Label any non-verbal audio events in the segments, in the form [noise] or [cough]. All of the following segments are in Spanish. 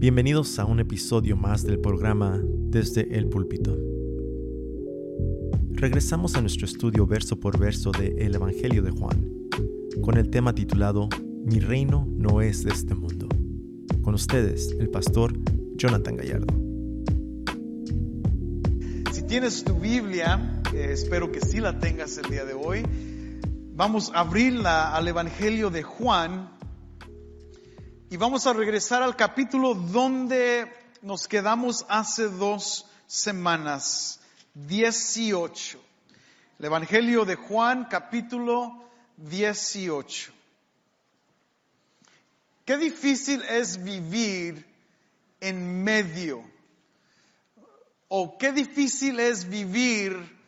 Bienvenidos a un episodio más del programa Desde el Púlpito. Regresamos a nuestro estudio verso por verso de El Evangelio de Juan, con el tema titulado Mi reino no es de este mundo. Con ustedes, el pastor Jonathan Gallardo. Si tienes tu Biblia, espero que sí la tengas el día de hoy, vamos a abrirla al Evangelio de Juan y vamos a regresar al capítulo donde nos quedamos hace dos semanas, 18. El Evangelio de Juan, capítulo 18. Qué difícil es vivir en medio. O qué difícil es vivir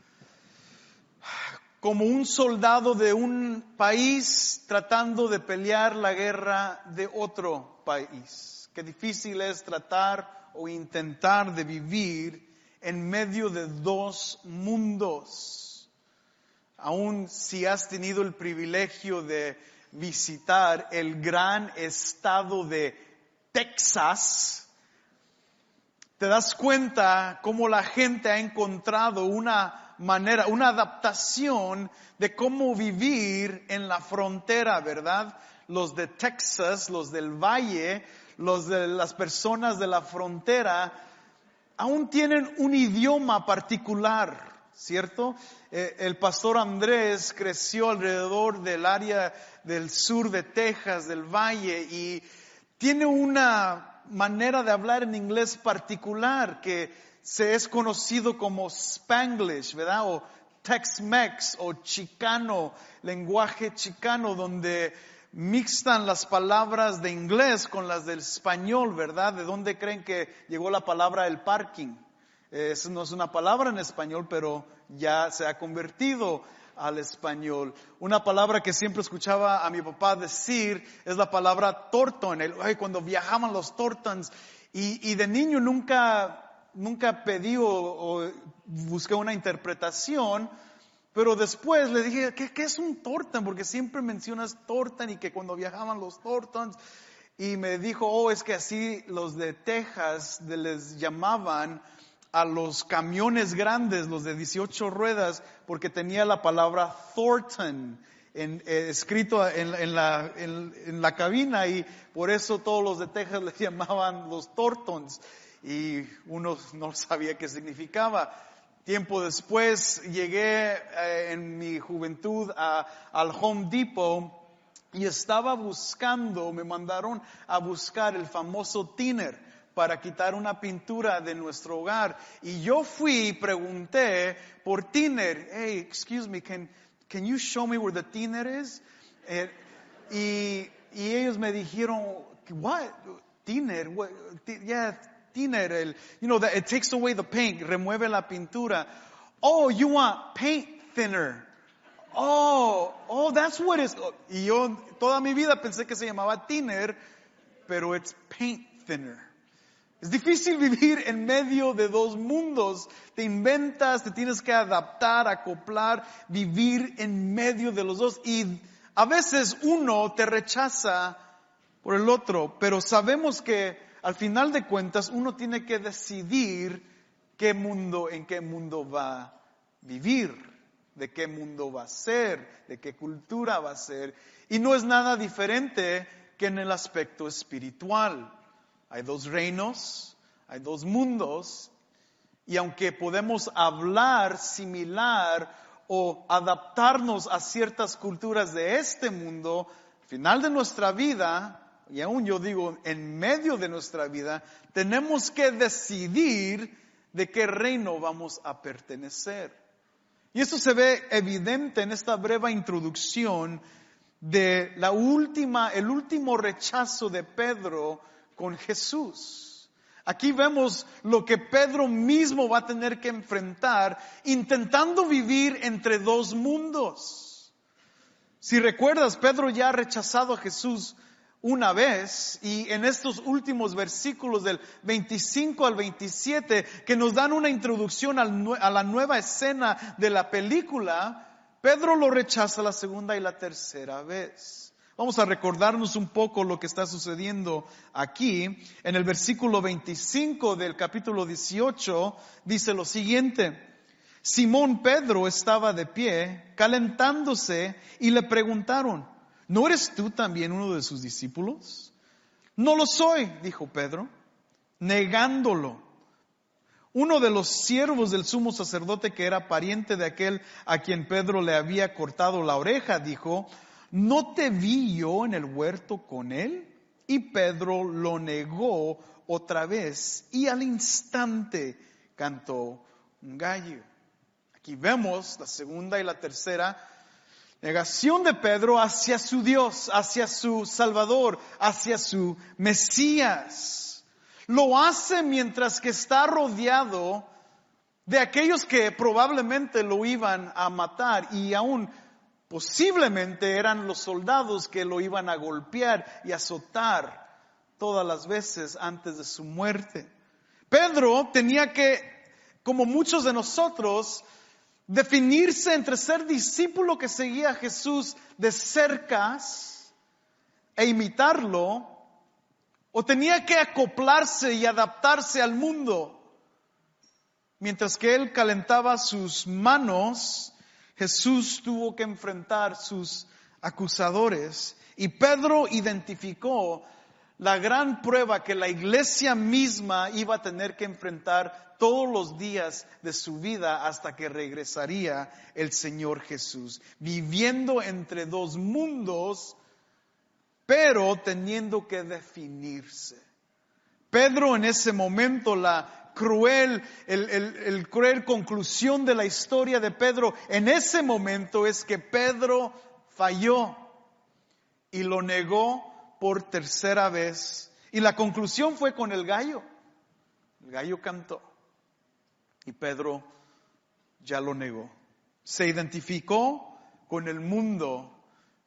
como un soldado de un país tratando de pelear la guerra de otro país. Qué difícil es tratar o intentar de vivir en medio de dos mundos. Aun si has tenido el privilegio de visitar el gran estado de Texas, te das cuenta cómo la gente ha encontrado una manera, una adaptación de cómo vivir en la frontera, ¿verdad? Los de Texas, los del valle, los de las personas de la frontera, aún tienen un idioma particular, ¿cierto? Eh, el pastor Andrés creció alrededor del área del sur de Texas, del valle, y tiene una manera de hablar en inglés particular que se es conocido como Spanglish, ¿verdad? O Tex-Mex o chicano, lenguaje chicano, donde mixtan las palabras de inglés con las del español, ¿verdad? ¿De dónde creen que llegó la palabra el parking? Eso no es una palabra en español, pero ya se ha convertido al español. Una palabra que siempre escuchaba a mi papá decir es la palabra torton. cuando viajaban los tortons. Y, de niño nunca, nunca pedí o, busqué una interpretación, pero después le dije, ¿qué, ¿qué, es un torton? Porque siempre mencionas torton y que cuando viajaban los tortons. Y me dijo, oh, es que así los de Texas les llamaban a los camiones grandes, los de 18 ruedas, porque tenía la palabra Thornton eh, escrito en, la, cabina y por eso todos los de Texas le [laughs] llamaban los Thorntons y uno [laughs] no sabía qué significaba. Tiempo después llegué eh, en mi juventud al Home Depot y estaba buscando, me mandaron a buscar el famoso thinner para quitar una pintura de nuestro hogar. Y yo fui y pregunté por tiner. Hey, excuse me, can, can you show me where the tiner is? Eh, y, y, ellos me dijeron, what? Tiner? What? Yeah, tiner. El, you know, that it takes away the paint, remueve la pintura. Oh, you want paint thinner. Oh, oh, that's what it is. Y yo toda mi vida pensé que se llamaba thinner, pero it's paint thinner. Es difícil vivir en medio de dos mundos. Te inventas, te tienes que adaptar, acoplar, vivir en medio de los dos. Y a veces uno te rechaza por el otro, pero sabemos que al final de cuentas uno tiene que decidir qué mundo, en qué mundo va a vivir, de qué mundo va a ser, de qué cultura va a ser. Y no es nada diferente que en el aspecto espiritual. Hay dos reinos, hay dos mundos, y aunque podemos hablar similar o adaptarnos a ciertas culturas de este mundo, al final de nuestra vida, y aún yo digo, en medio de nuestra vida, tenemos que decidir de qué reino vamos a pertenecer. Y eso se ve evidente en esta breve introducción de la última, el último rechazo de Pedro con Jesús. Aquí vemos lo que Pedro mismo va a tener que enfrentar intentando vivir entre dos mundos. Si recuerdas, Pedro ya ha rechazado a Jesús una vez y en estos últimos versículos del 25 al 27 que nos dan una introducción a la nueva escena de la película, Pedro lo rechaza la segunda y la tercera vez. Vamos a recordarnos un poco lo que está sucediendo aquí. En el versículo 25 del capítulo 18 dice lo siguiente. Simón Pedro estaba de pie, calentándose, y le preguntaron, ¿no eres tú también uno de sus discípulos? No lo soy, dijo Pedro, negándolo. Uno de los siervos del sumo sacerdote que era pariente de aquel a quien Pedro le había cortado la oreja, dijo, ¿no te vi yo en el huerto con él? Y Pedro lo negó otra vez y al instante cantó un gallo. Aquí vemos la segunda y la tercera negación de Pedro hacia su Dios, hacia su Salvador, hacia su Mesías. Lo hace mientras que está rodeado de aquellos que probablemente lo iban a matar y aún Posiblemente eran los soldados que lo iban a golpear y azotar todas las veces antes de su muerte. Pedro tenía que, como muchos de nosotros, definirse entre ser discípulo que seguía a Jesús de cerca e imitarlo, o tenía que acoplarse y adaptarse al mundo. Mientras que él calentaba sus manos Jesús tuvo que enfrentar sus acusadores y Pedro identificó la gran prueba que la iglesia misma iba a tener que enfrentar todos los días de su vida hasta que regresaría el Señor Jesús, viviendo entre dos mundos, pero teniendo que definirse. Pedro en ese momento la cruel, el, cruel conclusión de la historia de Pedro en ese momento es que Pedro falló y lo negó por tercera vez. Y la conclusión fue con el gallo. El gallo cantó y Pedro ya lo negó. Se identificó con el mundo,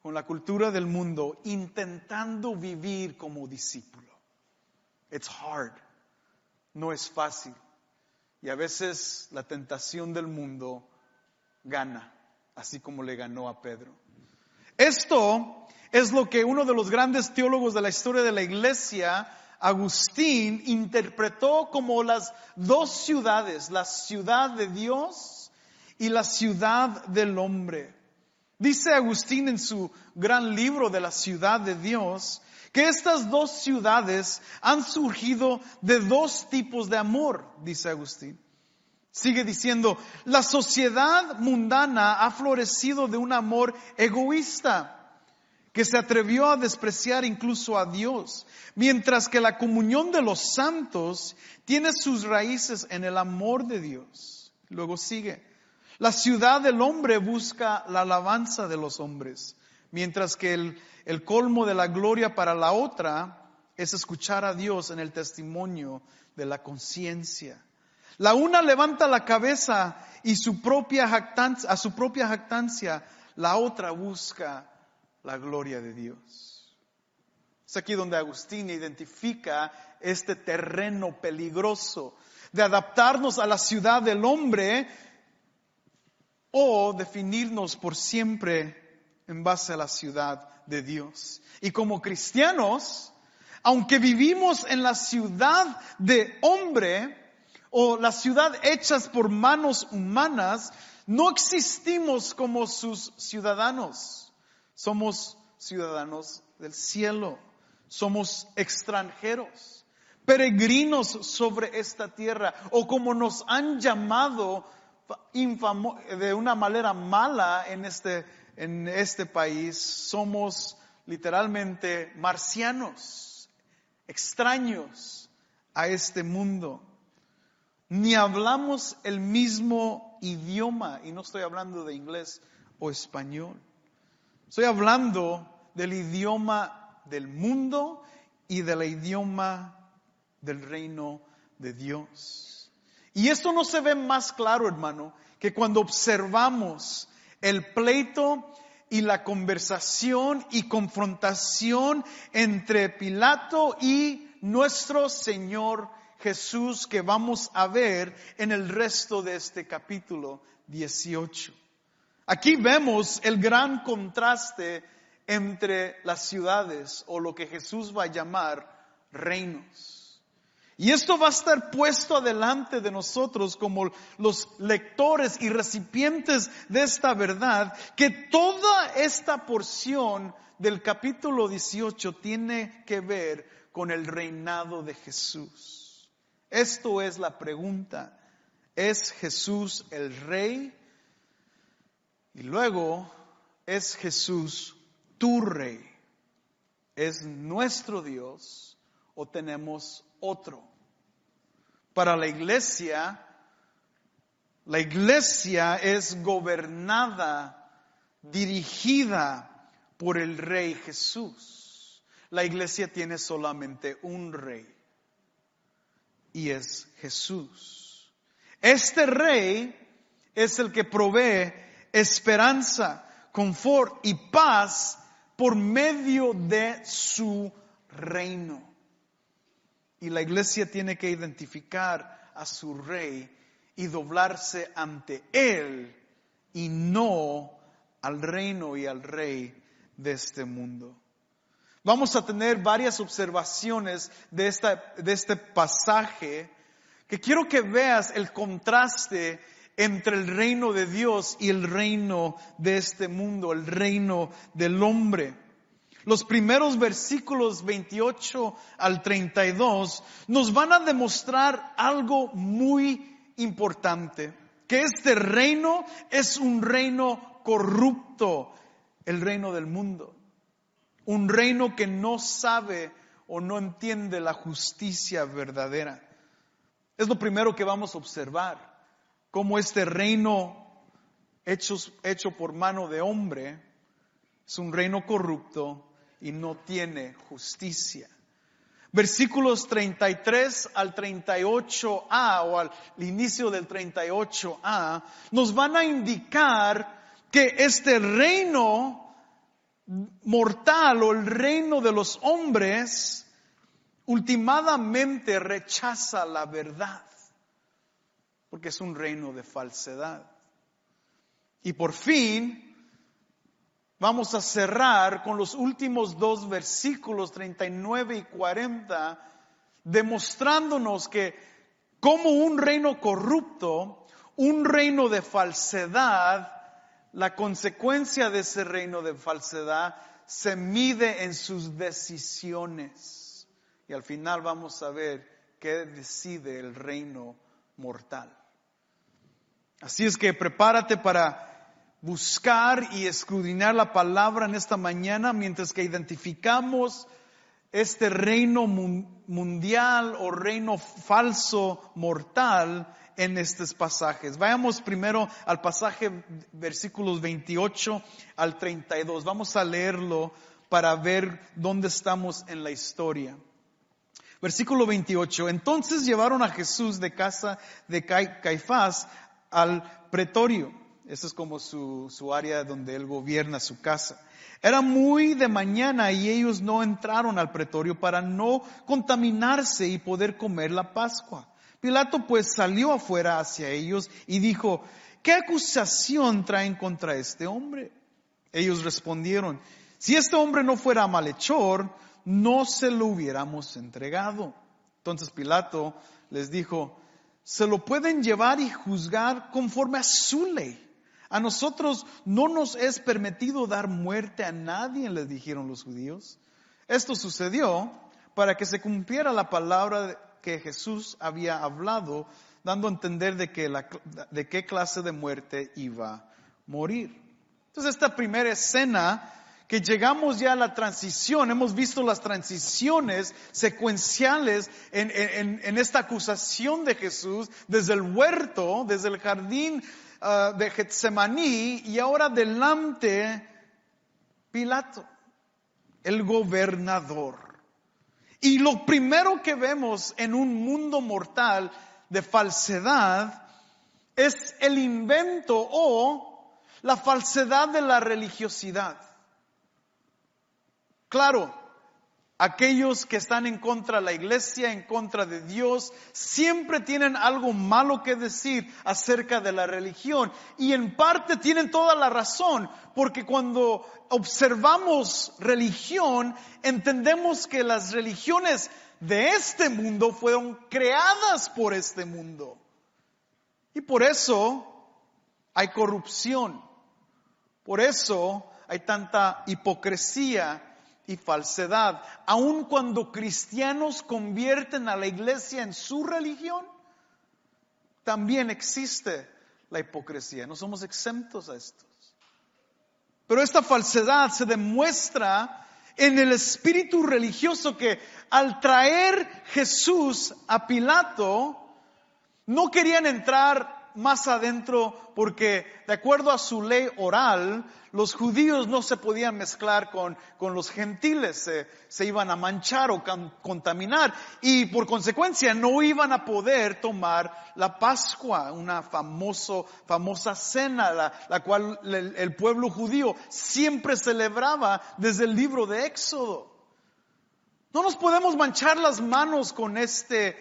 con la cultura del mundo, intentando vivir como discípulo. It's hard no es fácil. Y a veces la tentación del mundo gana, así como le ganó a Pedro. Esto es lo que uno de los grandes teólogos de la historia de la iglesia, Agustín, interpretó como las dos ciudades, la ciudad de Dios y la ciudad del hombre. Dice Agustín en su gran libro de la ciudad de Dios, que estas dos ciudades han surgido de dos tipos de amor, dice Agustín. Sigue diciendo, la sociedad mundana ha florecido de un amor egoísta que se atrevió a despreciar incluso a Dios, mientras que la comunión de los santos tiene sus raíces en el amor de Dios. Luego sigue, la ciudad del hombre busca la alabanza de los hombres, mientras que el, el colmo de la gloria para la otra es escuchar a Dios en el testimonio de la conciencia. La una levanta la cabeza y su propia jactancia, a su propia jactancia, la otra busca la gloria de Dios. Es aquí donde Agustín identifica este terreno peligroso de adaptarnos a la ciudad del hombre o definirnos por siempre en base a la ciudad de Dios. Y como cristianos, aunque vivimos en la ciudad de hombre o la ciudad hechas por manos humanas, no existimos como sus ciudadanos. Somos ciudadanos del cielo. Somos extranjeros, peregrinos sobre esta tierra, o como nos han llamado de una manera mala en este en este país somos literalmente marcianos, extraños a este mundo. Ni hablamos el mismo idioma, y no estoy hablando de inglés o español. Estoy hablando del idioma del mundo y del idioma del reino de Dios. Y esto no se ve más claro, hermano, que cuando observamos el pleito y la conversación y confrontación entre Pilato y nuestro Señor Jesús que vamos a ver en el resto de este capítulo 18. Aquí vemos el gran contraste entre las ciudades o lo que Jesús va a llamar reinos. Y esto va a estar puesto adelante de nosotros como los lectores y recipientes de esta verdad, que toda esta porción del capítulo 18 tiene que ver con el reinado de Jesús. Esto es la pregunta. ¿Es Jesús el rey? Y luego, ¿es Jesús tu rey? ¿Es nuestro Dios o tenemos otro? Para la iglesia, la iglesia es gobernada, dirigida por el rey Jesús. La iglesia tiene solamente un rey y es Jesús. Este rey es el que provee esperanza, confort y paz por medio de su reino. Y la iglesia tiene que identificar a su rey y doblarse ante él y no al reino y al rey de este mundo. Vamos a tener varias observaciones de, esta, de este pasaje que quiero que veas el contraste entre el reino de Dios y el reino de este mundo, el reino del hombre. Los primeros versículos 28 al 32 nos van a demostrar algo muy importante, que este reino es un reino corrupto, el reino del mundo, un reino que no sabe o no entiende la justicia verdadera. Es lo primero que vamos a observar cómo este reino hecho, hecho por mano de hombre es un reino corrupto y no tiene justicia. Versículos 33 al 38a o al inicio del 38a nos van a indicar que este reino mortal o el reino de los hombres ultimadamente rechaza la verdad porque es un reino de falsedad. Y por fin, vamos a cerrar con los últimos dos versículos 39 y 40, demostrándonos que como un reino corrupto, un reino de falsedad, la consecuencia de ese reino de falsedad se mide en sus decisiones. Y al final vamos a ver qué decide el reino mortal. Así es que prepárate para buscar y escudriñar la palabra en esta mañana mientras que identificamos este reino mundial o reino falso mortal en estos pasajes. Vayamos primero al pasaje versículos 28 al 32. Vamos a leerlo para ver dónde estamos en la historia. Versículo 28. Entonces llevaron a Jesús de casa de Caifás al pretorio. Esa es como su, su área donde él gobierna su casa. Era muy de mañana y ellos no entraron al pretorio para no contaminarse y poder comer la Pascua. Pilato pues salió afuera hacia ellos y dijo, ¿qué acusación traen contra este hombre? Ellos respondieron, si este hombre no fuera malhechor, no se lo hubiéramos entregado. Entonces Pilato les dijo, se lo pueden llevar y juzgar conforme a su ley. A nosotros no nos es permitido dar muerte a nadie, les dijeron los judíos. Esto sucedió para que se cumpliera la palabra que Jesús había hablado, dando a entender de, que de qué clase de muerte iba a morir. Entonces esta primera escena que llegamos ya a la transición, hemos visto las transiciones secuenciales en, esta acusación de Jesús desde el huerto, desde el jardín ah, de Getsemaní y ahora delante Pilato, el gobernador. Y lo primero que vemos en un mundo mortal de falsedad es el invento o la falsedad de la religiosidad. Claro, Aquellos que están en contra de la iglesia, en contra de Dios, siempre tienen algo malo que decir acerca de la religión. Y en parte tienen toda la razón, porque cuando observamos religión, entendemos que las religiones de este mundo fueron creadas por este mundo. Y por eso hay corrupción. Por eso hay tanta hipocresía y falsedad. Aun cuando cristianos convierten a la iglesia en su religión, también existe la hipocresía. No somos exentos a esto. Pero esta falsedad se demuestra en el espíritu religioso que al traer Jesús a Pilato, no querían entrar más adentro porque de acuerdo a su ley oral, los judíos no se podían mezclar con, con los gentiles, se, iban a manchar o contaminar y por consecuencia no iban a poder tomar la Pascua, una famoso, famosa cena, la, la cual el, el pueblo judío siempre celebraba desde el libro de Éxodo. No nos podemos manchar las manos con este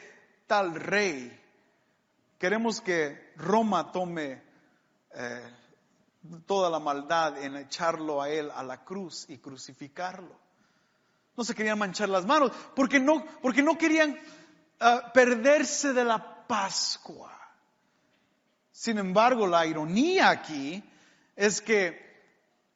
tal rey. Queremos que Roma tome eh, toda la maldad en echarlo a él a la cruz y crucificarlo. No se querían manchar las manos porque no, porque no querían ah, perderse de la Pascua. Sin embargo, la ironía aquí es que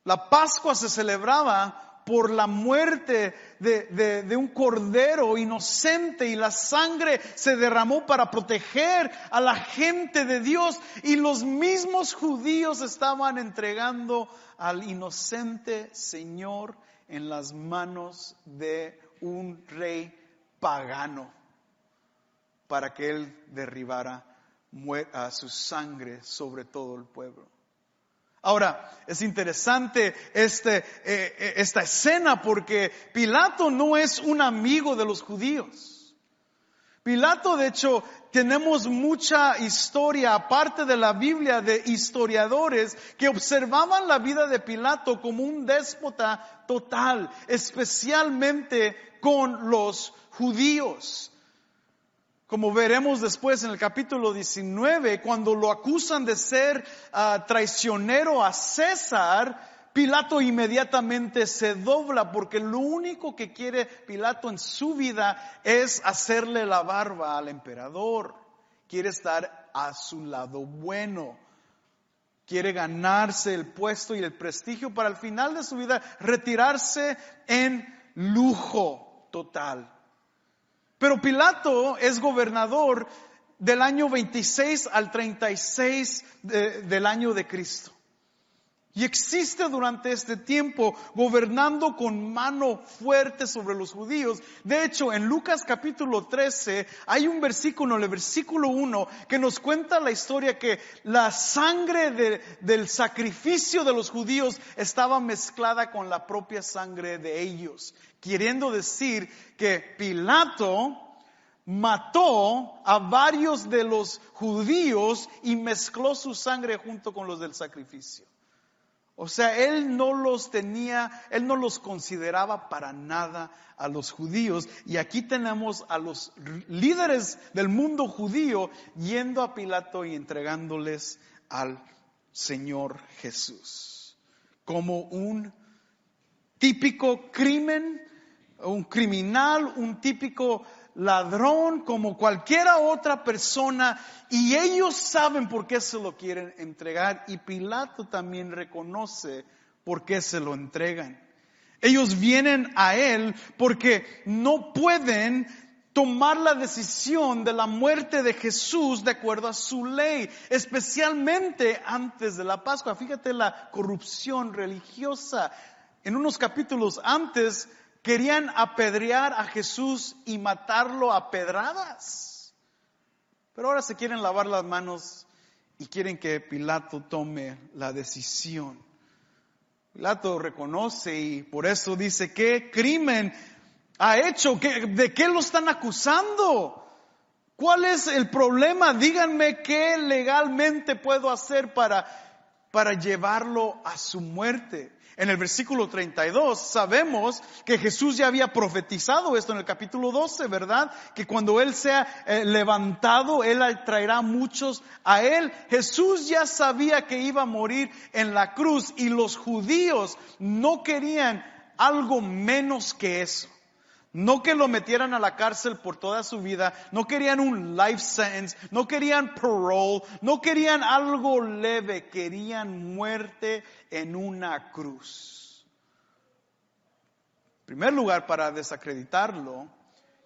la Pascua se celebraba por la muerte de, un cordero inocente y la sangre se derramó para proteger a la gente de Dios y los mismos judíos estaban entregando al inocente Señor en las manos de un rey pagano para que él derribara su sangre sobre todo el pueblo. Ahora, es interesante este, eh, eh, esta escena porque Pilato no es un amigo de los judíos. Pilato, de hecho, tenemos mucha historia, aparte de la Biblia, de historiadores que observaban la vida de Pilato como un déspota total, especialmente con los judíos. Como veremos después en el capítulo 19, cuando lo acusan de ser ah, traicionero a César, Pilato inmediatamente se dobla porque lo único que quiere Pilato en su vida es hacerle la barba al emperador. Quiere estar a su lado bueno. Quiere ganarse el puesto y el prestigio para al final de su vida retirarse en lujo total. Pero Pilato es gobernador del año 26 al 36 del año de Cristo. Y existe durante este tiempo gobernando con mano fuerte sobre los judíos. De hecho, en Lucas capítulo 13 hay un versículo, el versículo 1, que nos cuenta la historia que la sangre del sacrificio de los judíos estaba mezclada con la propia sangre de ellos. Queriendo decir que Pilato mató a varios de los judíos y mezcló su sangre junto con los del sacrificio. O sea, él no los tenía, él no los consideraba para nada a los judíos. Y aquí tenemos a los líderes del mundo judío yendo a Pilato y entregándoles al Señor Jesús. Como un típico crimen, un criminal, un típico ladrón como cualquiera otra persona y ellos saben por qué se lo quieren entregar y Pilato también reconoce por qué se lo entregan. Ellos vienen a él porque no pueden tomar la decisión de la muerte de Jesús de acuerdo a su ley, especialmente antes de la Pascua. Fíjate la corrupción religiosa. En unos capítulos antes, Querían apedrear a Jesús y matarlo a pedradas. Pero ahora se quieren lavar las manos y quieren que Pilato tome la decisión. Pilato reconoce y por eso dice, ¿qué crimen ha hecho? ¿De qué lo están acusando? ¿Cuál es el problema? Díganme qué legalmente puedo hacer para, para llevarlo a su muerte. En el versículo 32 sabemos que Jesús ya había profetizado esto en el capítulo 12, ¿verdad? Que cuando Él sea eh, levantado, Él traerá muchos a Él. Jesús ya sabía que iba a morir en la cruz y los judíos no querían algo menos que eso. No que lo metieran a la cárcel por toda su vida, no querían un life sentence, no querían parole, no querían algo leve, querían muerte en una cruz. En primer lugar, para desacreditarlo,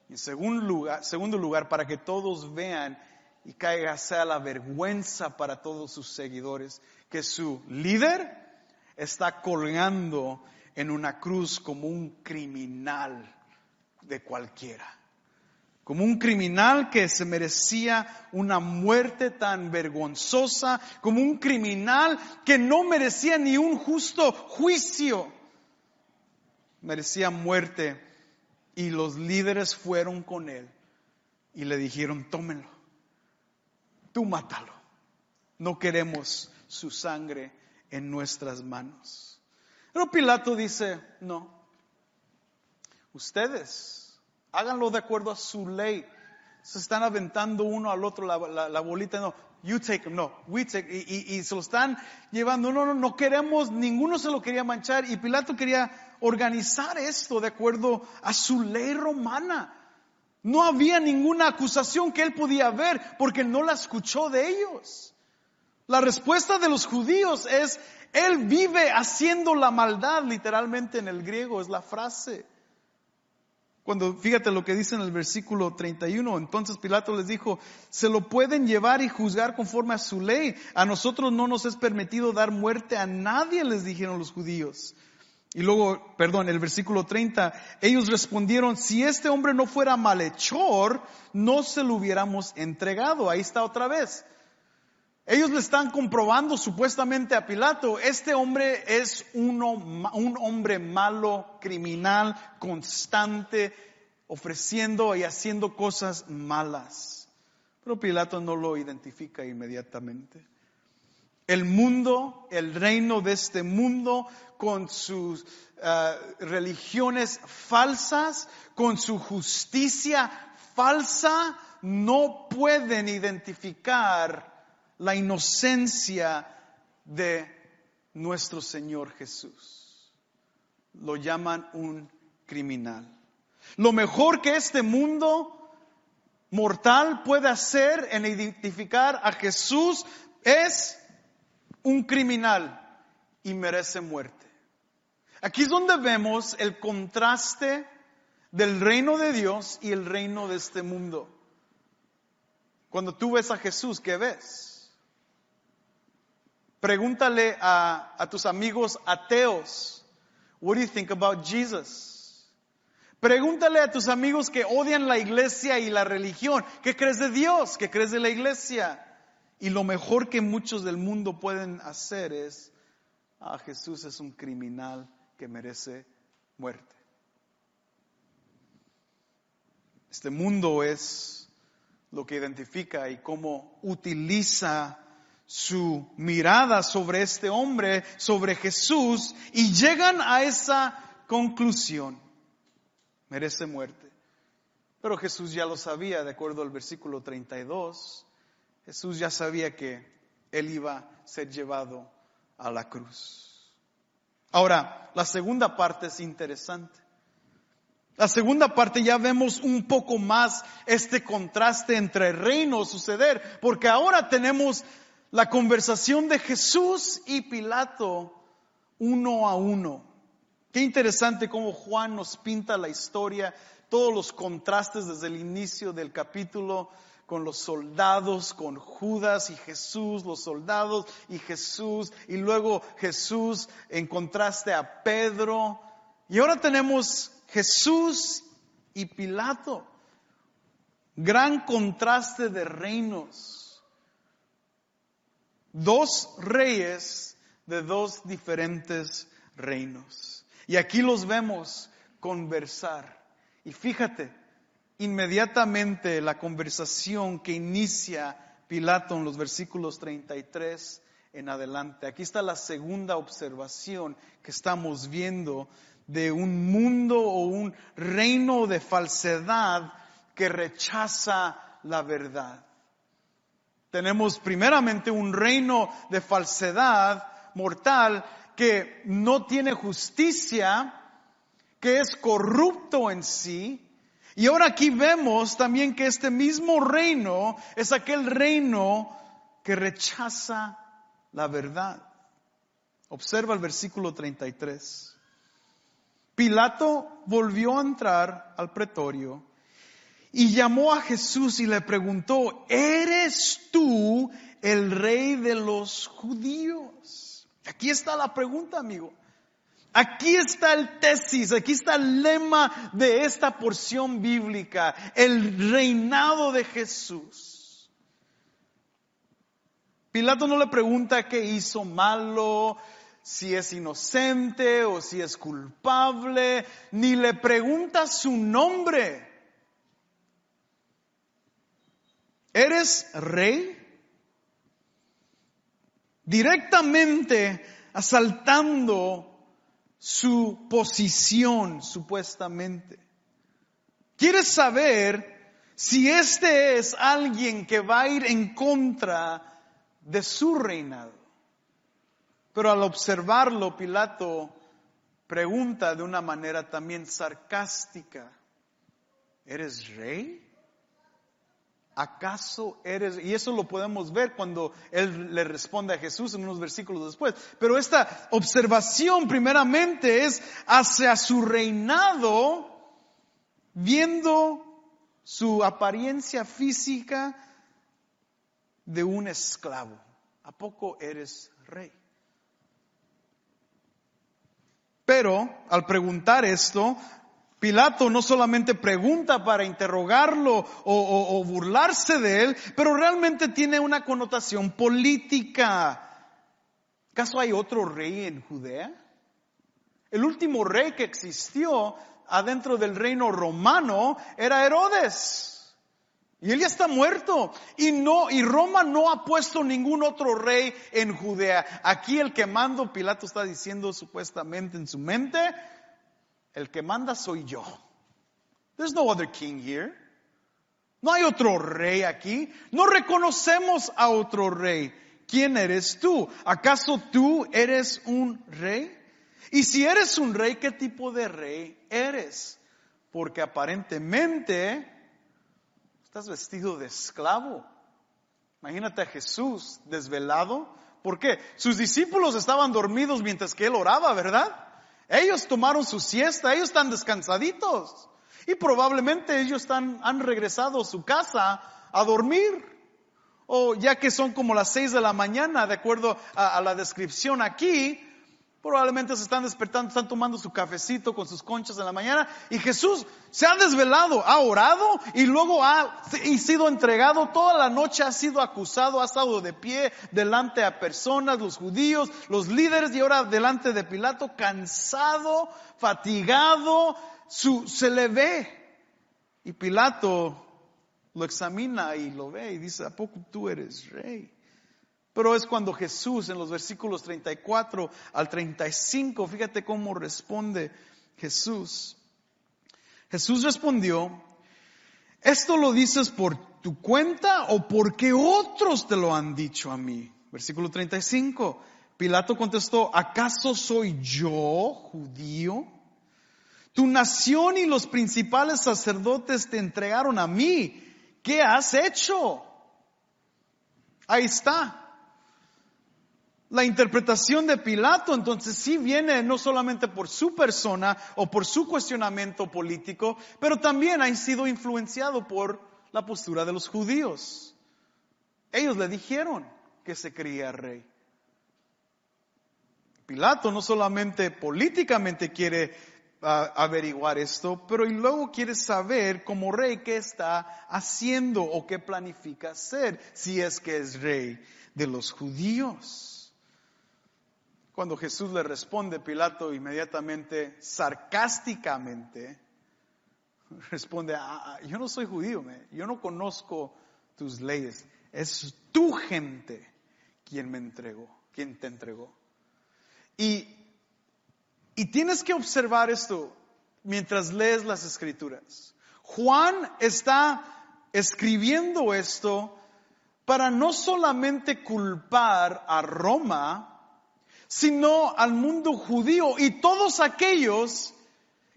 y en segundo lugar, segundo lugar, para que todos vean y caiga sea la vergüenza para todos sus seguidores, que su líder está colgando en una cruz como un criminal de cualquiera. Como un criminal que se merecía una muerte tan vergonzosa, como un criminal que no merecía ni un justo juicio. Merecía muerte y los líderes fueron con él y le dijeron, tómenlo, tú mátalo, no queremos su sangre en nuestras manos. Pero Pilato dice, no, Ustedes, háganlo de acuerdo a su ley. Se están aventando uno al otro la, bolita, no, you take no, we take, y, y, se lo están llevando, no, no, no queremos, ninguno se lo quería manchar, y Pilato quería organizar esto de acuerdo a su ley romana. No había ninguna acusación que él podía ver porque no la escuchó de ellos. La respuesta de los judíos es, él vive haciendo la maldad, literalmente en el griego es la frase. Cuando fíjate lo que dice en el versículo 31, entonces Pilato les dijo, se lo pueden llevar y juzgar conforme a su ley. A nosotros no nos es permitido dar muerte a nadie, les dijeron los judíos. Y luego, perdón, el versículo 30, ellos respondieron, si este hombre no fuera malhechor, no se lo hubiéramos entregado. Ahí está otra vez. Ellos le están comprobando supuestamente a Pilato, este hombre es uno, un hombre malo, criminal, constante, ofreciendo y haciendo cosas malas. Pero Pilato no lo identifica inmediatamente. El mundo, el reino de este mundo, con sus eh, religiones falsas, con su justicia falsa, no pueden identificar la inocencia de nuestro Señor Jesús. Lo llaman un criminal. Lo mejor que este mundo mortal puede hacer en identificar a Jesús es un criminal y merece muerte. Aquí es donde vemos el contraste del reino de Dios y el reino de este mundo. Cuando tú ves a Jesús, ¿qué ves? Pregúntale a, tus amigos ateos, what do you think about Jesus? Pregúntale a tus amigos que odian la iglesia y la religión, ¿qué crees de Dios? ¿Qué crees de la iglesia? Y lo mejor que muchos del mundo pueden hacer es, ah, Jesús es un criminal que merece muerte. Este mundo es lo que identifica y cómo utiliza su mirada sobre este hombre, sobre Jesús, y llegan a esa conclusión. Merece muerte. Pero Jesús ya lo sabía, de acuerdo al versículo 32. Jesús ya sabía que él iba a ser llevado a la cruz. Ahora, la segunda parte es interesante. La segunda parte ya vemos un poco más este contraste entre reinos suceder, porque ahora tenemos la conversación de Jesús y Pilato uno a uno. Qué interesante cómo Juan nos pinta la historia, todos los contrastes desde el inicio del capítulo con los soldados, con Judas y Jesús, los soldados y Jesús, y luego Jesús en contraste a Pedro. Y ahora tenemos Jesús y Pilato. Gran contraste de reinos dos reyes de dos diferentes reinos. Y aquí los vemos conversar. Y fíjate, inmediatamente la conversación que inicia Pilato en los versículos 33 en adelante. Aquí está la segunda observación que estamos viendo de un mundo o un reino de falsedad que rechaza la verdad. Tenemos primeramente un reino de falsedad mortal que no tiene justicia, que es corrupto en sí. Y ahora aquí vemos también que este mismo reino es aquel reino que rechaza la verdad. Observa el versículo 33. Pilato volvió a entrar al pretorio y llamó a Jesús y le preguntó, ¿eres tú el rey de los judíos? Aquí está la pregunta, amigo. Aquí está el tesis, aquí está el lema de esta porción bíblica, el reinado de Jesús. Pilato no le pregunta qué hizo malo, si es inocente o si es culpable, ni le pregunta su nombre. ¿Eres rey? Directamente asaltando su posición, supuestamente. ¿Quieres saber si este es alguien que va a ir en contra de su reinado? Pero al observarlo, Pilato pregunta de una manera también sarcástica, ¿eres rey? ¿Acaso eres? Y eso lo podemos ver cuando él le responde a Jesús en unos versículos después. Pero esta observación primeramente es hacia su reinado, viendo su apariencia física de un esclavo. ¿A poco eres rey? Pero al preguntar esto, Pilato no solamente pregunta para interrogarlo o, burlarse de él, pero realmente tiene una connotación política. ¿Acaso hay otro rey en Judea? El último rey que existió adentro del reino romano era Herodes. Y él ya está muerto. Y no, y Roma no ha puesto ningún otro rey en Judea. Aquí el que mando, Pilato está diciendo supuestamente en su mente, el que manda soy yo. There's no other king here. No hay otro rey aquí. No reconocemos a otro rey. ¿Quién eres tú? ¿Acaso tú eres un rey? Y si eres un rey, ¿qué tipo de rey eres? Porque aparentemente Estás vestido de esclavo. Imagínate a Jesús desvelado. ¿Por qué? Sus discípulos estaban dormidos mientras que él oraba, ¿verdad? Ellos tomaron su siesta, ellos están descansaditos. Y probablemente ellos están, han regresado a su casa a dormir. O ya que son como las seis de la mañana, de acuerdo a la descripción aquí, Probablemente se están despertando, están tomando su cafecito con sus conchas en la mañana y Jesús se ha desvelado, ha orado y luego ha sido entregado, toda la noche ha sido acusado, ha estado de pie delante a personas, los judíos, los líderes y ahora delante de Pilato, cansado, fatigado, se le ve. Y Pilato lo examina y lo ve y dice, ¿a poco tú eres rey? Pero es cuando Jesús en los versículos 34 al 35, fíjate cómo responde Jesús. Jesús respondió, ¿esto lo dices por tu cuenta o porque otros te lo han dicho a mí? Versículo 35. Pilato contestó, ¿acaso soy yo judío? Tu nación y los principales sacerdotes te entregaron a mí. ¿Qué has hecho? Ahí está la interpretación de Pilato entonces sí viene no solamente por su persona o por su cuestionamiento político, pero también ha sido influenciado por la postura de los judíos. Ellos le dijeron que se creía rey. Pilato no solamente políticamente quiere ah, averiguar esto, pero luego quiere saber como rey qué está haciendo o qué planifica hacer si es que es rey de los judíos. Cuando Jesús le responde, Pilato inmediatamente, sarcásticamente, responde, ah, ah, yo no soy judío, yo no conozco tus leyes, es tu gente quien me entregó. quien te entregó. Y, y tienes que observar esto mientras lees las escrituras. Juan está escribiendo esto para no solamente culpar a Roma, sino al mundo judío y todos aquellos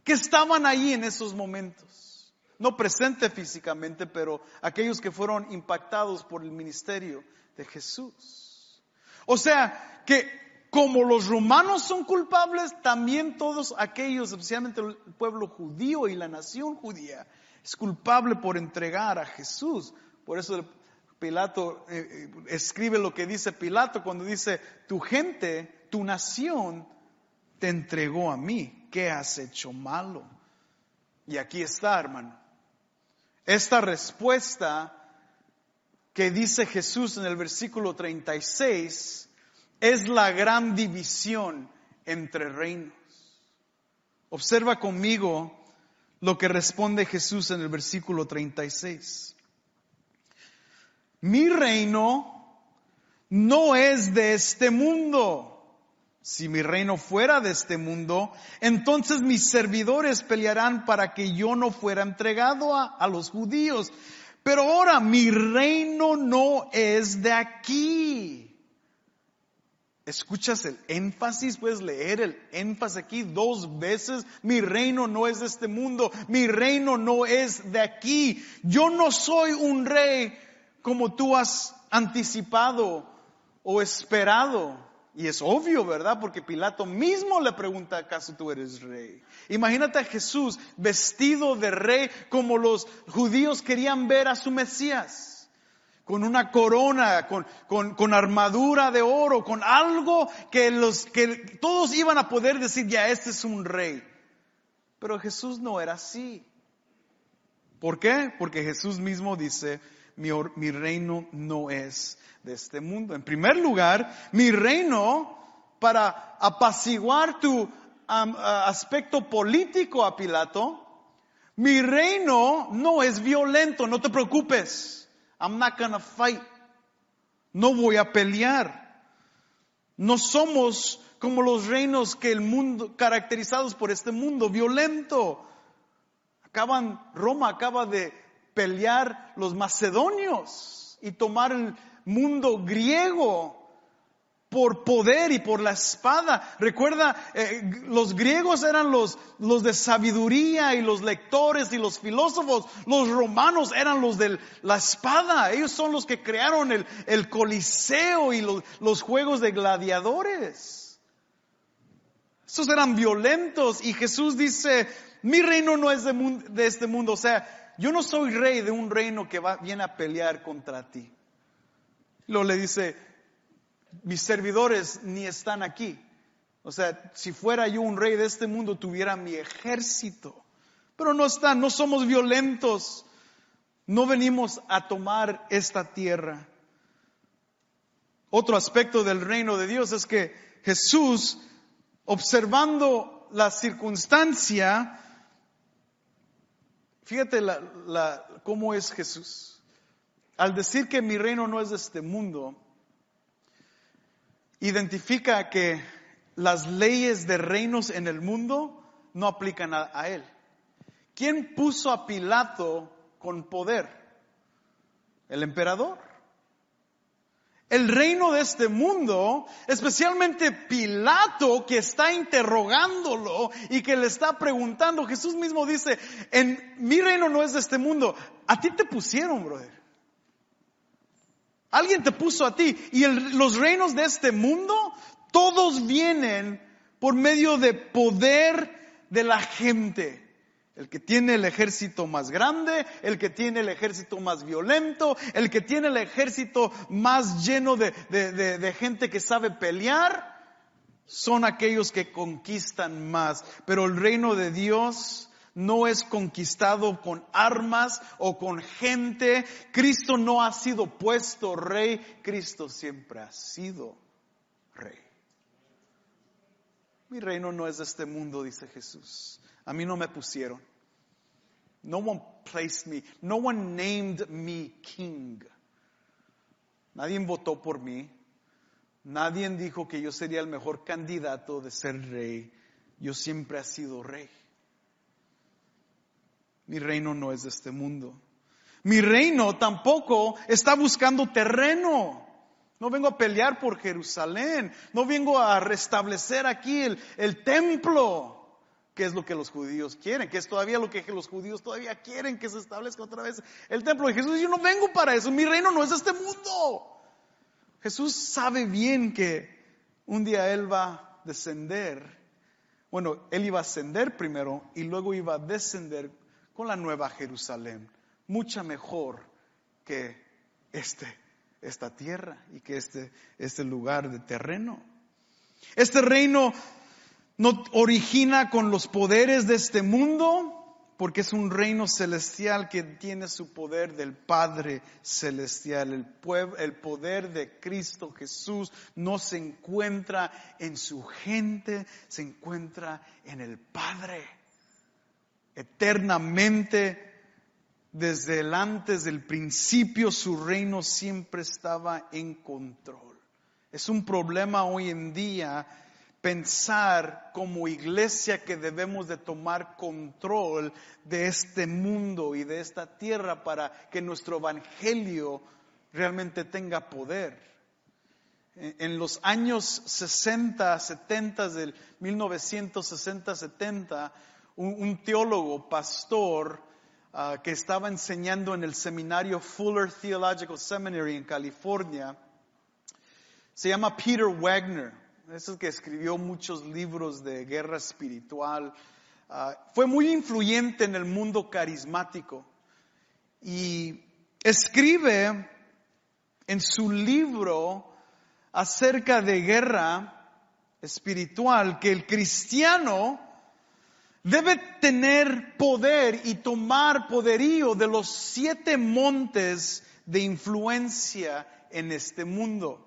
que estaban ahí en esos momentos. No presente físicamente, pero aquellos que fueron impactados por el ministerio de Jesús. O sea, que como los romanos son culpables, también todos aquellos, especialmente el pueblo judío y la nación judía, es culpable por entregar a Jesús. Por eso Pilato eh, eh, escribe lo que dice Pilato cuando dice, tu gente, tu nación te entregó a mí. ¿Qué has hecho malo? Y aquí está, hermano. Esta respuesta que dice Jesús en el versículo 36 es la gran división entre reinos. Observa conmigo lo que responde Jesús en el versículo 36. Mi reino no es de este mundo. Si mi reino fuera de este mundo, entonces mis servidores pelearán para que yo no fuera entregado a, los judíos. Pero ahora mi reino no es de aquí. ¿Escuchas el énfasis? Puedes leer el énfasis aquí dos veces. Mi reino no es de este mundo. Mi reino no es de aquí. Yo no soy un rey como tú has anticipado o esperado. Y es obvio, ¿verdad? Porque Pilato mismo le pregunta, ¿acaso tú eres rey? Imagínate a Jesús vestido de rey como los judíos querían ver a su Mesías con una corona, con, con, con, armadura de oro, con algo que los que todos iban a poder decir, ya este es un rey. Pero Jesús no era así. ¿Por qué? Porque Jesús mismo dice, mi, reino no es de este mundo. En primer lugar, mi reino, para apaciguar tu aspecto político a Pilato, mi reino no es violento, no te preocupes. I'm not gonna fight. No voy a pelear. No somos como los reinos que el mundo, caracterizados por este mundo violento. Acaban, Roma acaba de pelear los macedonios y tomar el mundo griego por poder y por la espada. Recuerda, eh, los griegos eran los, los de sabiduría y los lectores y los filósofos. Los romanos eran los de la espada. Ellos son los que crearon el, el coliseo y los, los juegos de gladiadores. Estos eran violentos y Jesús dice, mi reino no es de, de este mundo. O sea, yo no soy rey de un reino que va, viene a pelear contra ti. Luego le dice, mis servidores ni están aquí. O sea, si fuera yo un rey de este mundo, tuviera mi ejército. Pero no están, no somos violentos. No venimos a tomar esta tierra. Otro aspecto del reino de Dios es que Jesús, observando la circunstancia, fíjate cómo es Jesús. Al decir que mi reino no es de este mundo, identifica que las leyes de reinos en el mundo no aplican a, él. ¿Quién puso a Pilato con poder? El emperador. El reino de este mundo, especialmente Pilato que está interrogándolo y que le está preguntando, Jesús mismo dice, en mi reino no es de este mundo, a ti te pusieron, brother. Alguien te puso a ti. Y los reinos de este mundo, todos vienen por medio de poder de la gente. El que tiene el ejército más grande, el que tiene el ejército más violento, el que tiene el ejército más lleno de, gente que sabe pelear, son aquellos que conquistan más. Pero el reino de Dios no es conquistado con armas o con gente. Cristo no ha sido puesto rey, Cristo siempre ha sido rey. Mi reino no es de este mundo, dice Jesús. A mí no me pusieron. No one placed me. No one named me king. Nadie votó por mí. Nadie dijo que yo sería el mejor candidato de ser rey. Yo siempre he sido rey. Mi reino no es de este mundo. Mi reino tampoco está buscando terreno. No vengo a pelear por Jerusalén. No vengo a restablecer aquí el, el templo que es lo que los judíos quieren, que es todavía lo que los judíos todavía quieren que se establezca otra vez el templo de Jesús. Yo no vengo para eso, mi reino no es este mundo. Jesús sabe bien que un día Él va a descender, bueno, Él iba a ascender primero y luego iba a descender con la nueva Jerusalén, mucha mejor que este, esta tierra y que este, este lugar de terreno. Este reino no origina con los poderes de este mundo, porque es un reino celestial que tiene su poder del Padre celestial. El, poder de Cristo Jesús no se encuentra en su gente, se encuentra en el Padre. Eternamente, desde el antes del principio, su reino siempre estaba en control. Es un problema hoy en día pensar como iglesia que debemos de tomar control de este mundo y de esta tierra para que nuestro evangelio realmente tenga poder. En los años 60, 70, del 1960, 70, un, teólogo, pastor, ah, que estaba enseñando en el seminario Fuller Theological Seminary en California, se llama Peter Wagner es que escribió muchos libros de guerra espiritual. Ah, fue muy influyente en el mundo carismático y escribe en su libro acerca de guerra espiritual que el cristiano debe tener poder y tomar poderío de los siete montes de influencia en este mundo.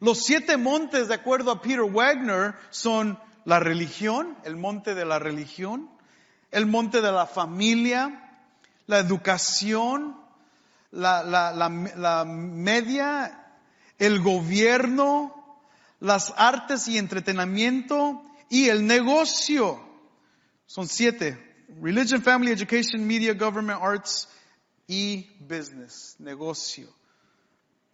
Los siete montes, de acuerdo a Peter Wagner, son la religión, el monte de la religión, el monte de la familia, la educación, la, media, el gobierno, las artes y entretenimiento y el negocio. Son siete. Religion, family, education, media, government, arts y business, negocio.